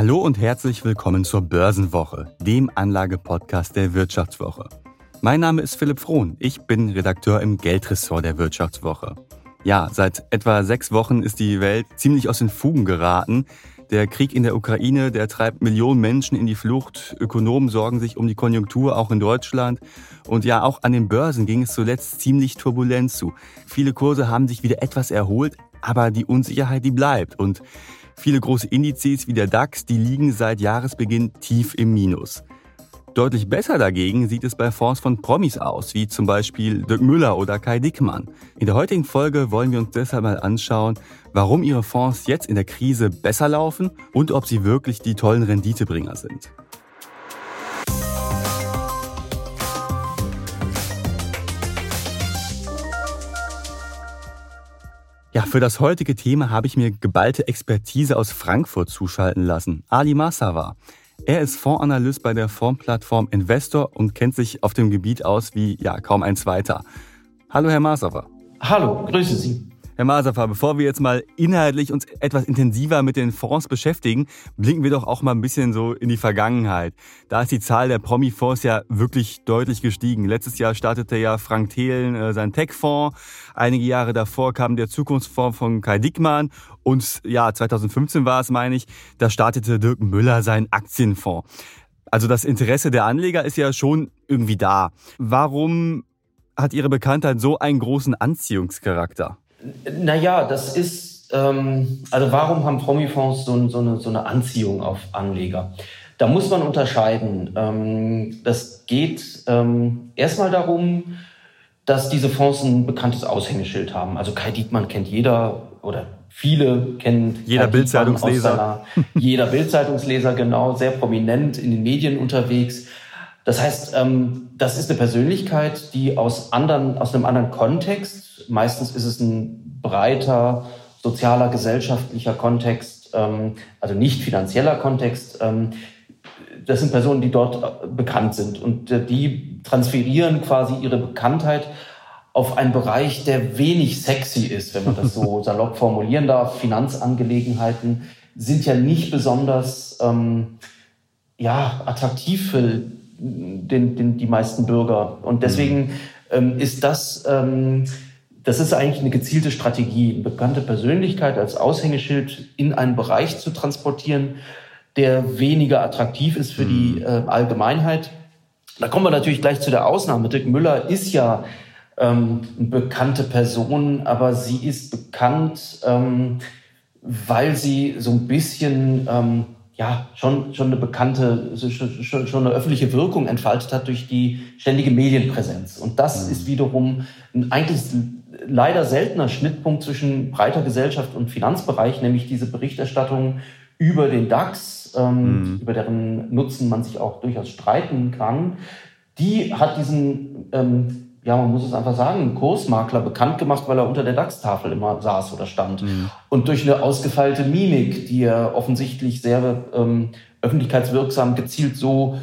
Hallo und herzlich willkommen zur Börsenwoche, dem Anlagepodcast der Wirtschaftswoche. Mein Name ist Philipp Frohn, ich bin Redakteur im Geldressort der Wirtschaftswoche. Ja, seit etwa sechs Wochen ist die Welt ziemlich aus den Fugen geraten. Der Krieg in der Ukraine, der treibt Millionen Menschen in die Flucht. Ökonomen sorgen sich um die Konjunktur, auch in Deutschland. Und ja, auch an den Börsen ging es zuletzt ziemlich turbulent zu. Viele Kurse haben sich wieder etwas erholt, aber die Unsicherheit, die bleibt. Und viele große Indizes wie der DAX, die liegen seit Jahresbeginn tief im Minus. Deutlich besser dagegen sieht es bei Fonds von Promis aus, wie zum Beispiel Dirk Müller oder Kai Dickmann. In der heutigen Folge wollen wir uns deshalb mal anschauen, warum ihre Fonds jetzt in der Krise besser laufen und ob sie wirklich die tollen Renditebringer sind. Ja, für das heutige Thema habe ich mir geballte Expertise aus Frankfurt zuschalten lassen. Ali Massawa. Er ist Fondsanalyst bei der Fondsplattform Investor und kennt sich auf dem Gebiet aus wie ja kaum ein zweiter. Hallo, Herr Masafer. Hallo, grüße Sie. Herr Masafer, bevor wir jetzt mal inhaltlich uns etwas intensiver mit den Fonds beschäftigen, blicken wir doch auch mal ein bisschen so in die Vergangenheit. Da ist die Zahl der Promi-Fonds ja wirklich deutlich gestiegen. Letztes Jahr startete ja Frank Thelen äh, sein Tech-Fonds. Einige Jahre davor kam der Zukunftsfonds von Kai Dickmann. Und ja, 2015 war es, meine ich, da startete Dirk Müller seinen Aktienfonds. Also das Interesse der Anleger ist ja schon irgendwie da. Warum hat Ihre Bekanntheit so einen großen Anziehungscharakter? Naja, das ist, ähm, also warum haben Promifonds so, so, eine, so eine Anziehung auf Anleger? Da muss man unterscheiden. Ähm, das geht ähm, erstmal darum, dass diese Fonds ein bekanntes Aushängeschild haben. Also Kai Diekmann kennt jeder oder viele kennen jeder Bildzeitungsleser. jeder Bildzeitungsleser genau, sehr prominent in den Medien unterwegs. Das heißt, ähm, das ist eine Persönlichkeit, die aus anderen, aus einem anderen Kontext Meistens ist es ein breiter sozialer, gesellschaftlicher Kontext, ähm, also nicht finanzieller Kontext. Ähm, das sind Personen, die dort äh, bekannt sind und äh, die transferieren quasi ihre Bekanntheit auf einen Bereich, der wenig sexy ist, wenn man das so salopp formulieren darf. Finanzangelegenheiten sind ja nicht besonders ähm, ja, attraktiv für den, den, die meisten Bürger. Und deswegen mhm. ähm, ist das ähm, das ist eigentlich eine gezielte Strategie, eine bekannte Persönlichkeit als Aushängeschild in einen Bereich zu transportieren, der weniger attraktiv ist für die mhm. äh, Allgemeinheit. Da kommen wir natürlich gleich zu der Ausnahme. Dirk Müller ist ja ähm, eine bekannte Person, aber sie ist bekannt, ähm, weil sie so ein bisschen ähm, ja schon schon eine bekannte schon, schon eine öffentliche Wirkung entfaltet hat durch die ständige Medienpräsenz und das mhm. ist wiederum ein, eigentlich leider seltener Schnittpunkt zwischen breiter Gesellschaft und Finanzbereich, nämlich diese Berichterstattung über den DAX, ähm, mhm. über deren Nutzen man sich auch durchaus streiten kann. Die hat diesen, ähm, ja, man muss es einfach sagen, Kursmakler bekannt gemacht, weil er unter der DAX-Tafel immer saß oder stand. Mhm. Und durch eine ausgefeilte Mimik, die er offensichtlich sehr ähm, öffentlichkeitswirksam gezielt so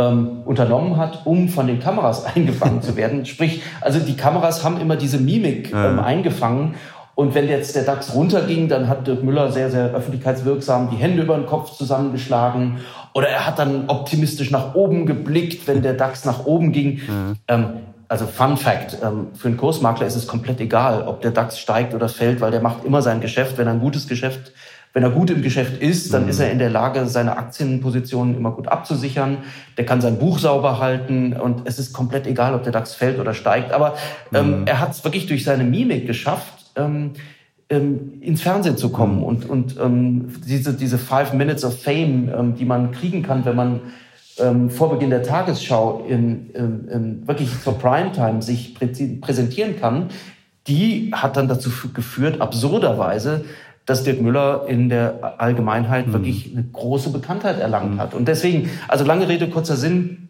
ähm, unternommen hat, um von den Kameras eingefangen zu werden. Sprich, also die Kameras haben immer diese Mimik ähm, eingefangen. Und wenn jetzt der DAX runterging, dann hat Dirk Müller sehr, sehr öffentlichkeitswirksam die Hände über den Kopf zusammengeschlagen. Oder er hat dann optimistisch nach oben geblickt, wenn der DAX nach oben ging. Ähm, also Fun Fact, ähm, für einen Kursmakler ist es komplett egal, ob der DAX steigt oder fällt, weil der macht immer sein Geschäft. Wenn er ein gutes Geschäft wenn er gut im Geschäft ist, dann mhm. ist er in der Lage, seine Aktienpositionen immer gut abzusichern. Der kann sein Buch sauber halten und es ist komplett egal, ob der DAX fällt oder steigt. Aber ähm, mhm. er hat es wirklich durch seine Mimik geschafft, ähm, ähm, ins Fernsehen zu kommen mhm. und, und ähm, diese, diese Five Minutes of Fame, ähm, die man kriegen kann, wenn man ähm, vor Beginn der Tagesschau in, in, in wirklich zur Primetime sich präsentieren kann, die hat dann dazu geführt, absurderweise, dass Dirk Müller in der Allgemeinheit mhm. wirklich eine große Bekanntheit erlangt mhm. hat. Und deswegen, also lange Rede, kurzer Sinn,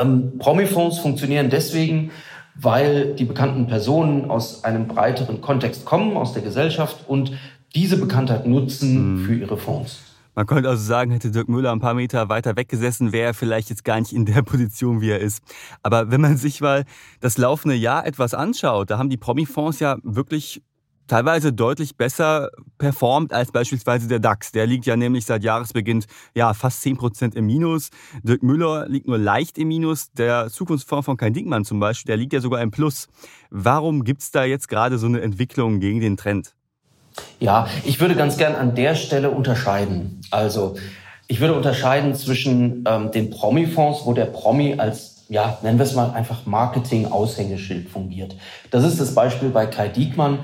ähm, Promifonds funktionieren deswegen, weil die bekannten Personen aus einem breiteren Kontext kommen, aus der Gesellschaft und diese Bekanntheit nutzen mhm. für ihre Fonds. Man könnte also sagen, hätte Dirk Müller ein paar Meter weiter weggesessen, wäre er vielleicht jetzt gar nicht in der Position, wie er ist. Aber wenn man sich mal das laufende Jahr etwas anschaut, da haben die Promifonds ja wirklich teilweise deutlich besser performt als beispielsweise der DAX. Der liegt ja nämlich seit Jahresbeginn ja fast 10% im Minus. Dirk Müller liegt nur leicht im Minus. Der Zukunftsfonds von Kai Dinkmann zum Beispiel, der liegt ja sogar im Plus. Warum gibt es da jetzt gerade so eine Entwicklung gegen den Trend? Ja, ich würde ganz gern an der Stelle unterscheiden. Also ich würde unterscheiden zwischen ähm, den Promi-Fonds, wo der Promi als, ja, nennen wir es mal einfach Marketing-Aushängeschild fungiert. Das ist das Beispiel bei Kai Diekmann.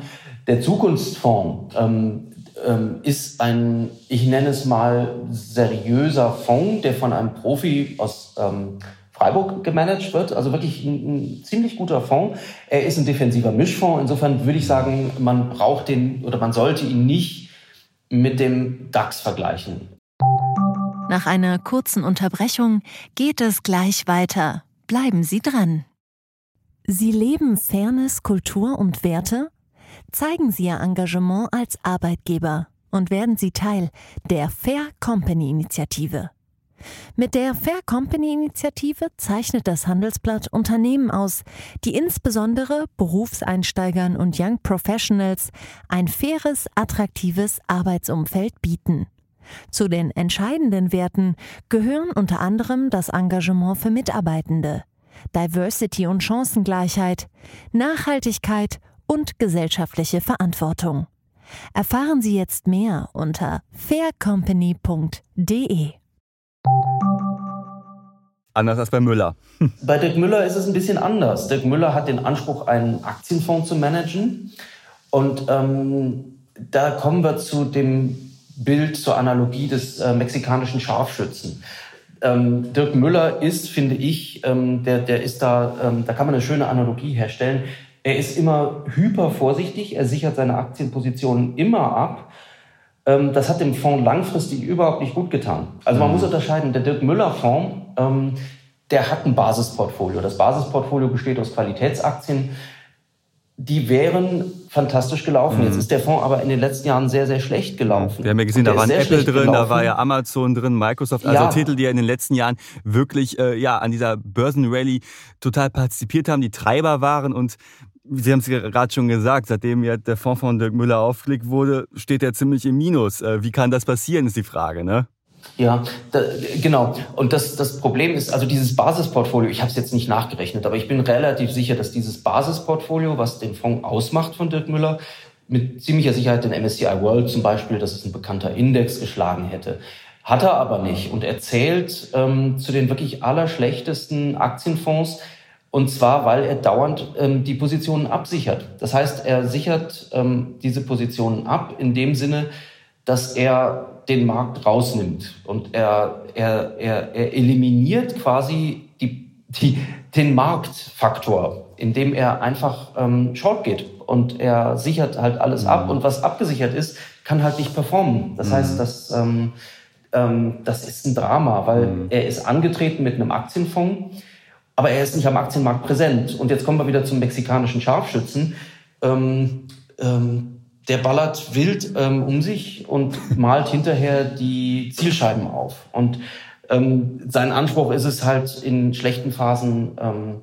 Der Zukunftsfonds ähm, ähm, ist ein, ich nenne es mal, seriöser Fonds, der von einem Profi aus ähm, Freiburg gemanagt wird. Also wirklich ein, ein, ziemlich guter Fonds. Er ist ein defensiver Mischfonds. Insofern würde ich sagen, man braucht den oder man sollte ihn nicht mit dem DAX vergleichen. Nach einer kurzen Unterbrechung geht es gleich weiter. Bleiben Sie dran. Sie leben Fairness, Kultur und Werte? Zeigen Sie Ihr Engagement als Arbeitgeber und werden Sie Teil der Fair Company Initiative. Mit der Fair Company Initiative zeichnet das Handelsblatt Unternehmen aus, die insbesondere Berufseinsteigern und Young Professionals ein faires, attraktives Arbeitsumfeld bieten. Zu den entscheidenden Werten gehören unter anderem das Engagement für Mitarbeitende, Diversity und Chancengleichheit, Nachhaltigkeit und gesellschaftliche Verantwortung. Erfahren Sie jetzt mehr unter faircompany.de. Anders als bei Müller. Bei Dirk Müller ist es ein bisschen anders. Dirk Müller hat den Anspruch, einen Aktienfonds zu managen. Und ähm, da kommen wir zu dem Bild zur Analogie des äh, mexikanischen Scharfschützen. Ähm, Dirk Müller ist, finde ich, ähm, der, der ist da, ähm, da kann man eine schöne Analogie herstellen. Er ist immer hyper vorsichtig, er sichert seine Aktienpositionen immer ab. Ähm, das hat dem Fonds langfristig überhaupt nicht gut getan. Also man mhm. muss unterscheiden, der Dirk Müller Fonds, ähm, der hat ein Basisportfolio. Das Basisportfolio besteht aus Qualitätsaktien die wären fantastisch gelaufen. Mhm. Jetzt ist der Fonds aber in den letzten Jahren sehr, sehr schlecht gelaufen. Wir haben ja gesehen, da waren Apple drin, gelaufen. da war ja Amazon drin, Microsoft, also ja. Titel, die ja in den letzten Jahren wirklich äh, ja an dieser Börsenrally total partizipiert haben, die Treiber waren und Sie haben es gerade schon gesagt, seitdem ja der Fonds von Dirk Müller aufgelegt wurde, steht er ziemlich im Minus. Äh, wie kann das passieren, ist die Frage, ne? Ja, da, genau. Und das, das Problem ist, also dieses Basisportfolio, ich habe es jetzt nicht nachgerechnet, aber ich bin relativ sicher, dass dieses Basisportfolio, was den Fonds ausmacht von Dirk Müller, mit ziemlicher Sicherheit den MSCI World zum Beispiel, das ist ein bekannter Index, geschlagen hätte. Hat er aber nicht und er zählt ähm, zu den wirklich allerschlechtesten Aktienfonds, und zwar, weil er dauernd ähm, die Positionen absichert. Das heißt, er sichert ähm, diese Positionen ab in dem Sinne, dass er den Markt rausnimmt und er, er, er, er eliminiert quasi die, die, den Marktfaktor, indem er einfach ähm, short geht und er sichert halt alles mhm. ab und was abgesichert ist, kann halt nicht performen. Das mhm. heißt, dass, ähm, ähm, das ist ein Drama, weil mhm. er ist angetreten mit einem Aktienfonds, aber er ist nicht am Aktienmarkt präsent. Und jetzt kommen wir wieder zum mexikanischen Scharfschützen. Ähm, ähm, der ballert wild ähm, um sich und malt hinterher die Zielscheiben auf. Und ähm, sein Anspruch ist es halt in schlechten Phasen ähm,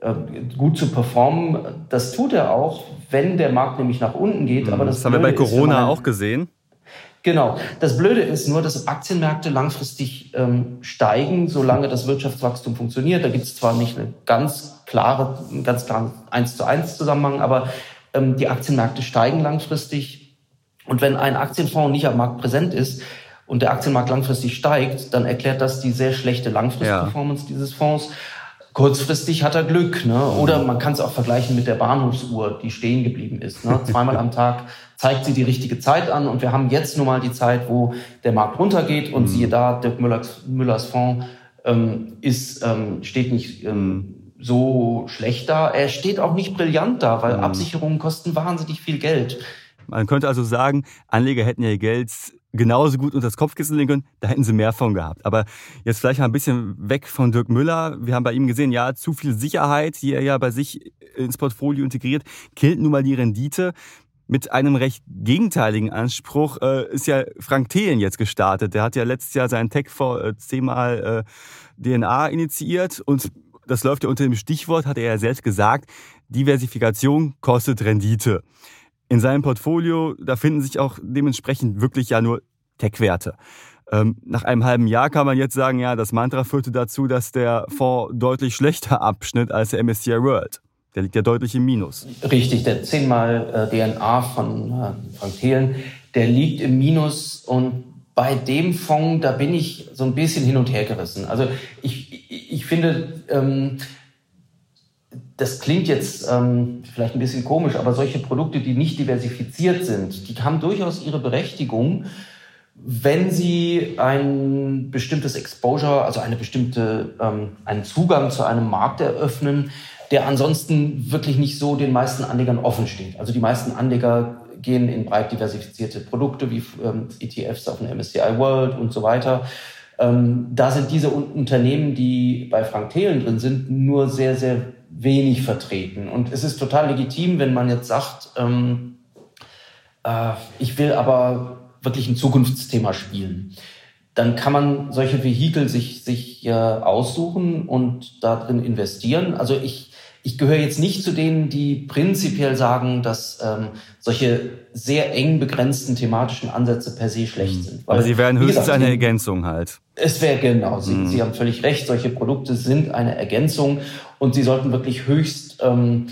äh, gut zu performen. Das tut er auch, wenn der Markt nämlich nach unten geht. Mhm. Aber das, das haben wir bei Corona auch gesehen. Genau. Das Blöde ist nur, dass Aktienmärkte langfristig ähm, steigen, solange das Wirtschaftswachstum funktioniert. Da gibt es zwar nicht eine ganz klare, einen ganz klaren eins zu eins Zusammenhang, aber die Aktienmärkte steigen langfristig. Und wenn ein Aktienfonds nicht am Markt präsent ist und der Aktienmarkt langfristig steigt, dann erklärt das die sehr schlechte Langfristperformance ja. dieses Fonds. Kurzfristig hat er Glück, ne? Oder man kann es auch vergleichen mit der Bahnhofsuhr, die stehen geblieben ist. Ne? Zweimal am Tag zeigt sie die richtige Zeit an und wir haben jetzt nun mal die Zeit, wo der Markt runtergeht und mhm. siehe da, Dirk Müllers, Müllers Fonds ähm, ist, ähm, steht nicht ähm, so schlecht da. Er steht auch nicht brillant da, weil mhm. Absicherungen kosten wahnsinnig viel Geld. Man könnte also sagen, Anleger hätten ihr Geld genauso gut unter das Kopfkissen legen können, da hätten sie mehr von gehabt. Aber jetzt vielleicht mal ein bisschen weg von Dirk Müller. Wir haben bei ihm gesehen, ja, zu viel Sicherheit, die er ja bei sich ins Portfolio integriert, killt nun mal die Rendite. Mit einem recht gegenteiligen Anspruch äh, ist ja Frank Thelen jetzt gestartet. Der hat ja letztes Jahr seinen Tech vor äh, zehnmal äh, DNA initiiert und das läuft ja unter dem Stichwort, hat er ja selbst gesagt, Diversifikation kostet Rendite. In seinem Portfolio, da finden sich auch dementsprechend wirklich ja nur Tech-Werte. Ähm, nach einem halben Jahr kann man jetzt sagen, ja, das Mantra führte dazu, dass der Fonds deutlich schlechter abschnitt als der MSCI World. Der liegt ja deutlich im Minus. Richtig, der zehnmal äh, DNA von äh, Frank Thelen, der liegt im Minus und bei dem Fonds, da bin ich so ein bisschen hin und her gerissen. Also ich, ich, finde, ähm, das klingt jetzt ähm, vielleicht ein bisschen komisch, aber solche Produkte, die nicht diversifiziert sind, die haben durchaus ihre Berechtigung, wenn sie ein bestimmtes Exposure, also eine bestimmte, ähm, einen Zugang zu einem Markt eröffnen, der ansonsten wirklich nicht so den meisten Anlegern offen steht. Also die meisten Anleger gehen in breit diversifizierte Produkte wie ähm, ETFs auf den MSCI World und so weiter. Ähm, da sind diese Unternehmen, die bei Frank Thelen drin sind, nur sehr, sehr wenig vertreten. Und es ist total legitim, wenn man jetzt sagt, ähm, äh, ich will aber wirklich ein Zukunftsthema spielen. Dann kann man solche Vehikel sich, sich äh, aussuchen und da drin investieren. Also ich ich gehöre jetzt nicht zu denen, die prinzipiell sagen, dass ähm, solche sehr eng begrenzten thematischen Ansätze per se schlecht mhm. sind. Weil, Weil sie wären höchstens gesagt, eine Ergänzung halt. Es wäre genau, sie, mhm. sie haben völlig recht, solche Produkte sind eine Ergänzung und sie sollten wirklich höchst ähm,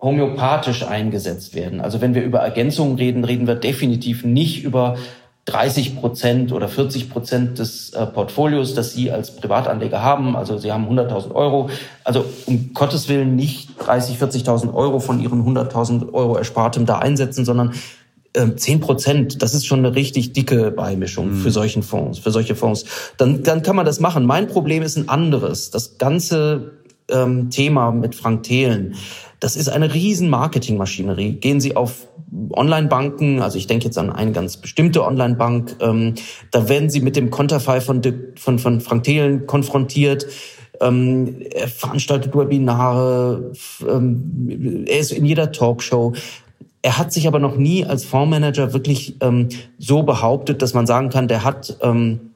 homöopathisch eingesetzt werden. Also wenn wir über Ergänzungen reden, reden wir definitiv nicht über 30 Prozent oder 40 Prozent des äh, Portfolios, das Sie als Privatanleger haben. Also Sie haben 100.000 Euro. Also um Gottes Willen nicht 30, 40.000 Euro von Ihren 100.000 Euro Erspartem da einsetzen, sondern äh, 10 Prozent. Das ist schon eine richtig dicke Beimischung mhm. für solchen Fonds, für solche Fonds. Dann, dann kann man das machen. Mein Problem ist ein anderes. Das ganze ähm, Thema mit Frank Thelen das ist eine riesen Marketingmaschinerie. Gehen Sie auf Online-Banken, also ich denke jetzt an eine ganz bestimmte Online-Bank, ähm, da werden Sie mit dem Konterfei von, von, von Frank Thelen konfrontiert. Ähm, er veranstaltet Webinare, ähm, er ist in jeder Talkshow. Er hat sich aber noch nie als Fondsmanager wirklich ähm, so behauptet, dass man sagen kann, der hat ähm,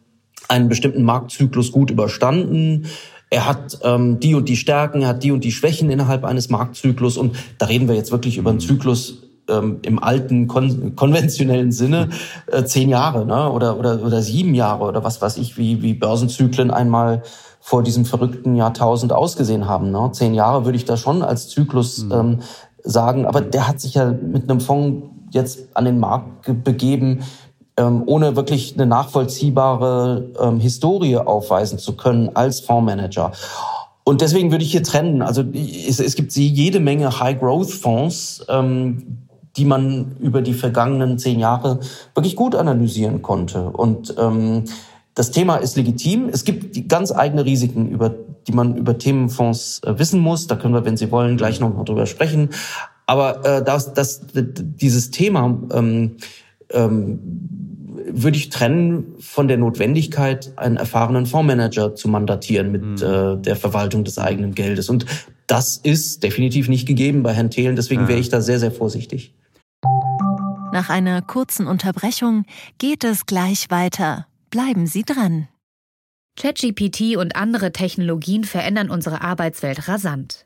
einen bestimmten Marktzyklus gut überstanden er hat ähm, die und die Stärken, er hat die und die Schwächen innerhalb eines Marktzyklus und da reden wir jetzt wirklich über einen Zyklus ähm, im alten kon konventionellen Sinne äh, zehn Jahre ne? oder, oder, oder sieben Jahre oder was weiß ich, wie, wie Börsenzyklen einmal vor diesem verrückten Jahrtausend ausgesehen haben. Ne? Zehn Jahre würde ich da schon als Zyklus mhm. ähm, sagen, aber der hat sich ja mit einem Fonds jetzt an den Markt begeben, ähm, ohne wirklich eine nachvollziehbare ähm, Historie aufweisen zu können als Fondsmanager. Und deswegen würde ich hier trennen. Also es, es gibt jede Menge High-Growth-Fonds, ähm, die man über die vergangenen zehn Jahre wirklich gut analysieren konnte. Und ähm, das Thema ist legitim. Es gibt ganz eigene Risiken, über die man über Themenfonds äh, wissen muss. Da können wir, wenn Sie wollen, gleich noch mal drüber sprechen. Aber äh, das, das, dieses Thema ähm, ähm, würde ich trennen von der Notwendigkeit, einen erfahrenen Fondsmanager zu mandatieren mit mhm. äh, der Verwaltung des eigenen Geldes. Und das ist definitiv nicht gegeben bei Herrn Thelen. Deswegen ja. wäre ich da sehr, sehr vorsichtig. Nach einer kurzen Unterbrechung geht es gleich weiter. Bleiben Sie dran. ChatGPT und andere Technologien verändern unsere Arbeitswelt rasant.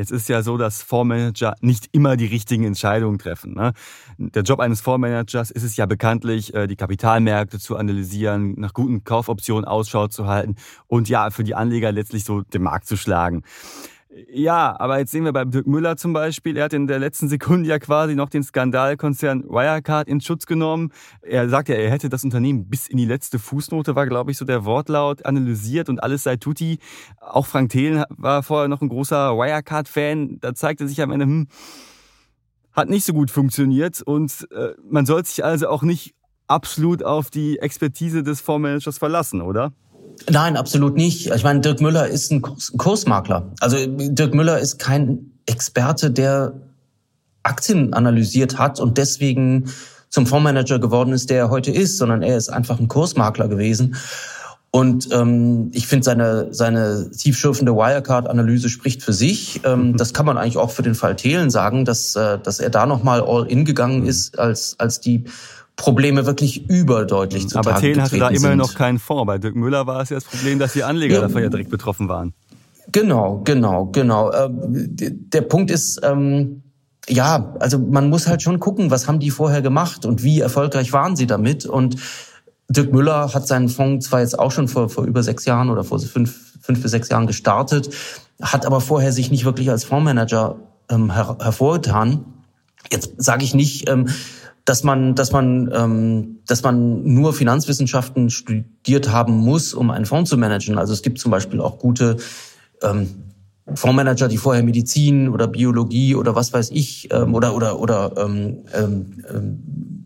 Jetzt ist ja so, dass Fondsmanager nicht immer die richtigen Entscheidungen treffen. Ne? Der Job eines Fondsmanagers ist es ja bekanntlich, äh, die Kapitalmärkte zu analysieren, nach guten Kaufoptionen Ausschau zu halten und ja, für die Anleger letztlich so den Markt zu schlagen. Ja, aber jetzt sehen wir bei Dirk Müller zum Beispiel, er hat in der letzten Sekunde ja quasi noch den Skandalkonzern Wirecard in Schutz genommen. Er sagt ja, er hätte das Unternehmen bis in die letzte Fußnote, war glaube ich so der Wortlaut, analysiert und alles sei tutti. Auch Frank Thelen war vorher noch ein großer Wirecard-Fan. Da zeigte sich am Ende, hm, hat nicht so gut funktioniert und äh, man soll sich also auch nicht absolut auf die Expertise des Fondsmanagers verlassen, oder? Nein, absolut nicht. Ich meine, Dirk Müller ist ein Kursmakler. Also Dirk Müller ist kein Experte, der Aktien analysiert hat und deswegen zum Fondsmanager geworden ist, der er heute ist, sondern er ist einfach ein Kursmakler gewesen. Und ähm, ich finde, seine, seine tiefschürfende Wirecard-Analyse spricht für sich. Ähm, mhm. Das kann man eigentlich auch für den Fall Thelen sagen, dass, äh, dass er da nochmal all in gegangen mhm. ist, als, als die Probleme wirklich überdeutlich zu Aber Thelen hatte da immerhin noch keinen Fonds. Bei Dirk Müller war es ja das Problem, dass die Anleger ja. davon ja direkt betroffen waren. Genau, genau, genau. Ähm, der Punkt ist, ähm, ja, also man muss halt schon gucken, was haben die vorher gemacht und wie erfolgreich waren sie damit. Und Dirk Müller hat seinen Fonds zwar jetzt auch schon vor, vor über sechs Jahren oder vor fünf, fünf bis sechs Jahren gestartet, hat aber vorher sich nicht wirklich als Fondsmanager ähm, her hervorgetan. Jetzt sage ich nicht, ähm, dass man, dass man, ähm, dass man nur Finanzwissenschaften studiert haben muss, um einen Fonds zu managen. Also es gibt zum Beispiel auch gute ähm, Fondsmanager, die vorher Medizin oder Biologie oder was weiß ich ähm, oder oder oder ähm, ähm, ähm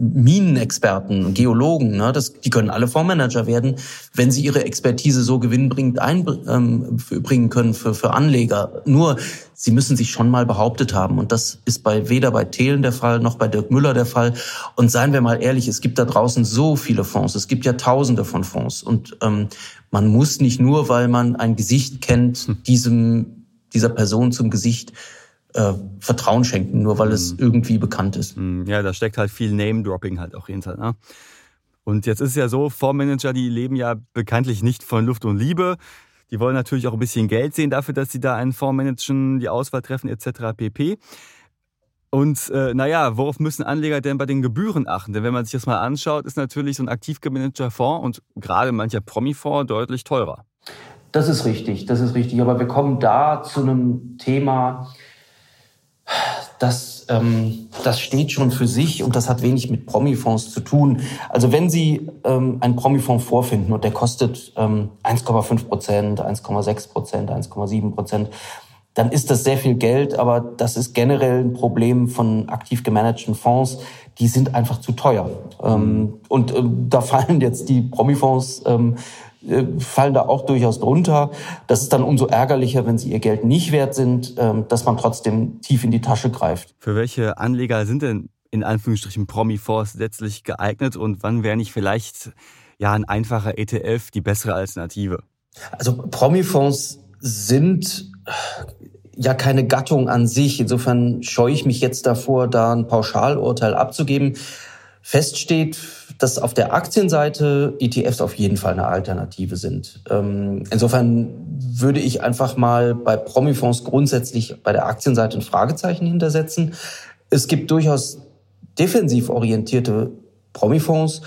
Minenexperten, Geologen, ne, das, die können alle Fondsmanager werden, wenn sie ihre Expertise so gewinnbringend einbringen ähm, können für, für Anleger. Nur, sie müssen sich schon mal behauptet haben. Und das ist bei weder bei Thelen der Fall noch bei Dirk Müller der Fall. Und seien wir mal ehrlich, es gibt da draußen so viele Fonds. Es gibt ja Tausende von Fonds. Und ähm, man muss nicht nur, weil man ein Gesicht kennt, diesem, dieser Person zum Gesicht äh, Vertrauen schenken, nur weil es mhm. irgendwie bekannt ist. Mhm. Ja, da steckt halt viel Name-Dropping halt auch hinter. Ne? Und jetzt ist es ja so, Fondsmanager, die leben ja bekanntlich nicht von Luft und Liebe. Die wollen natürlich auch ein bisschen Geld sehen dafür, dass sie da einen Fonds managen, die Auswahl treffen etc. pp. Und äh, naja, worauf müssen Anleger denn bei den Gebühren achten? Denn wenn man sich das mal anschaut, ist natürlich so ein aktiv gemanagter Fonds und gerade mancher Promi-Fonds deutlich teurer. Das ist richtig, das ist richtig. Aber wir kommen da zu einem Thema, das, ähm, das steht schon für sich und das hat wenig mit Promifonds zu tun. Also wenn Sie ähm, einen Promifonds vorfinden und der kostet ähm, 1,5 Prozent, 1,6 Prozent, 1,7 Prozent, dann ist das sehr viel Geld, aber das ist generell ein Problem von aktiv gemanagten Fonds. Die sind einfach zu teuer. Ähm, und ähm, da fallen jetzt die Promifonds ähm, äh, fallen da auch durchaus drunter. Das ist dann umso ärgerlicher, wenn sie ihr Geld nicht wert sind, ähm, dass man trotzdem tief in die Tasche greift. Für welche Anleger sind denn in Anführungsstrichen Promi-Fonds letztlich geeignet und wann wäre nicht vielleicht ja ein einfacher ETF die bessere Alternative? Also Promi-Fonds sind ja keine Gattung an sich. Insofern scheue ich mich jetzt davor, da ein Pauschalurteil abzugeben. Fest steht, dass auf der Aktienseite ETFs auf jeden Fall eine Alternative sind. Ähm, insofern würde ich einfach mal bei Promifonds grundsätzlich bei der Aktienseite ein Fragezeichen hintersetzen. Es gibt durchaus defensiv orientierte Promifonds.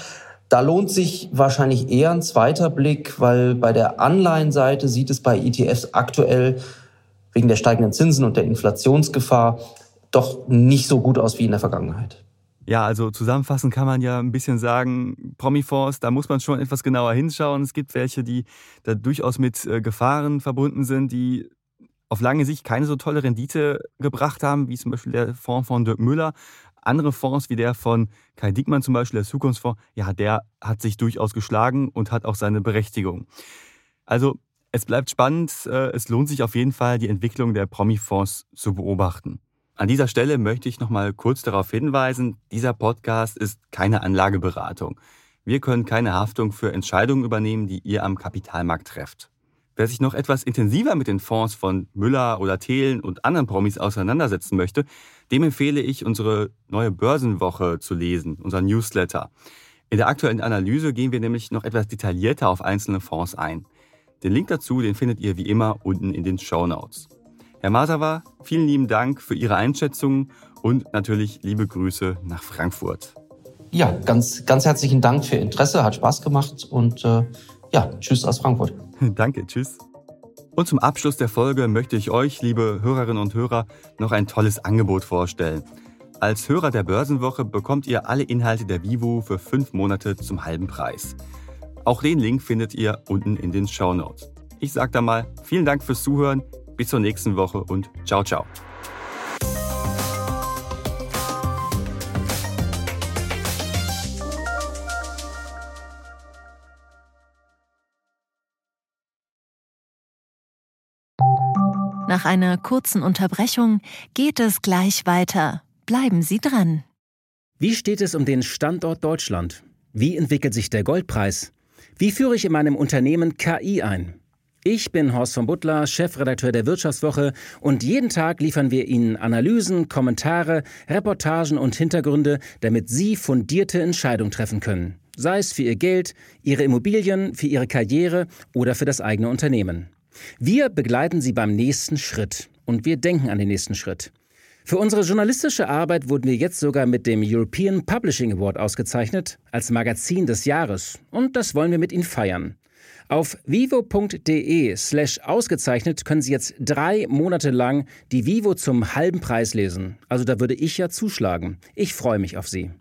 Da lohnt sich wahrscheinlich eher ein zweiter Blick, weil bei der Anleihenseite sieht es bei ETFs aktuell wegen der steigenden Zinsen und der Inflationsgefahr doch nicht so gut aus wie in der Vergangenheit. Ja, also zusammenfassend kann man ja ein bisschen sagen, Promifonds, da muss man schon etwas genauer hinschauen. Es gibt welche, die da durchaus mit äh, Gefahren verbunden sind, die auf lange Sicht keine so tolle Rendite gebracht haben, wie zum Beispiel der Fonds von Dirk Müller. Andere Fonds wie der von Kai Dickmann zum Beispiel, der Zukunftsfonds, ja, der hat sich durchaus geschlagen und hat auch seine Berechtigung. Also es bleibt spannend. Äh, es lohnt sich auf jeden Fall, die Entwicklung der Promi-Fonds zu beobachten. An dieser Stelle möchte ich noch mal kurz darauf hinweisen, dieser Podcast ist keine Anlageberatung. Wir können keine Haftung für Entscheidungen übernehmen, die ihr am Kapitalmarkt trefft. Wer sich noch etwas intensiver mit den Fonds von Müller oder Thelen und anderen Promis auseinandersetzen möchte, dem empfehle ich, unsere neue Börsenwoche zu lesen, unser Newsletter. In der aktuellen Analyse gehen wir nämlich noch etwas detaillierter auf einzelne Fonds ein. Den Link dazu, den findet ihr wie immer unten in den Show Notes. Herr Masawa, vielen lieben Dank für Ihre Einschätzung und natürlich liebe Grüße nach Frankfurt. Ja, ganz, ganz herzlichen Dank für Ihr Interesse, hat Spaß gemacht und äh, ja, tschüss aus Frankfurt. Danke, tschüss. Und zum Abschluss der Folge möchte ich euch, liebe Hörerinnen und Hörer, noch ein tolles Angebot vorstellen. Als Hörer der Börsenwoche bekommt ihr alle Inhalte der Vivo für fünf Monate zum halben Preis. Auch den Link findet ihr unten in den Show Notes. Ich sage da mal vielen Dank fürs Zuhören. Bis zur nächsten Woche und ciao, ciao. Nach einer kurzen Unterbrechung geht es gleich weiter. Bleiben Sie dran. Wie steht es um den Standort Deutschland? Wie entwickelt sich der Goldpreis? Wie führe ich in meinem Unternehmen KI ein? Ich bin Horst von Butler, Chefredakteur der Wirtschaftswoche und jeden Tag liefern wir Ihnen Analysen, Kommentare, Reportagen und Hintergründe, damit Sie fundierte Entscheidungen treffen können. Sei es für Ihr Geld, Ihre Immobilien, für Ihre Karriere oder für das eigene Unternehmen. Wir begleiten Sie beim nächsten Schritt und wir denken an den nächsten Schritt. Für unsere journalistische Arbeit wurden wir jetzt sogar mit dem European Publishing Award ausgezeichnet als Magazin des Jahres und das wollen wir mit Ihnen feiern. Auf vivo.de slash ausgezeichnet können Sie jetzt drei Monate lang die Vivo zum halben Preis lesen. Also da würde ich ja zuschlagen. Ich freue mich auf Sie.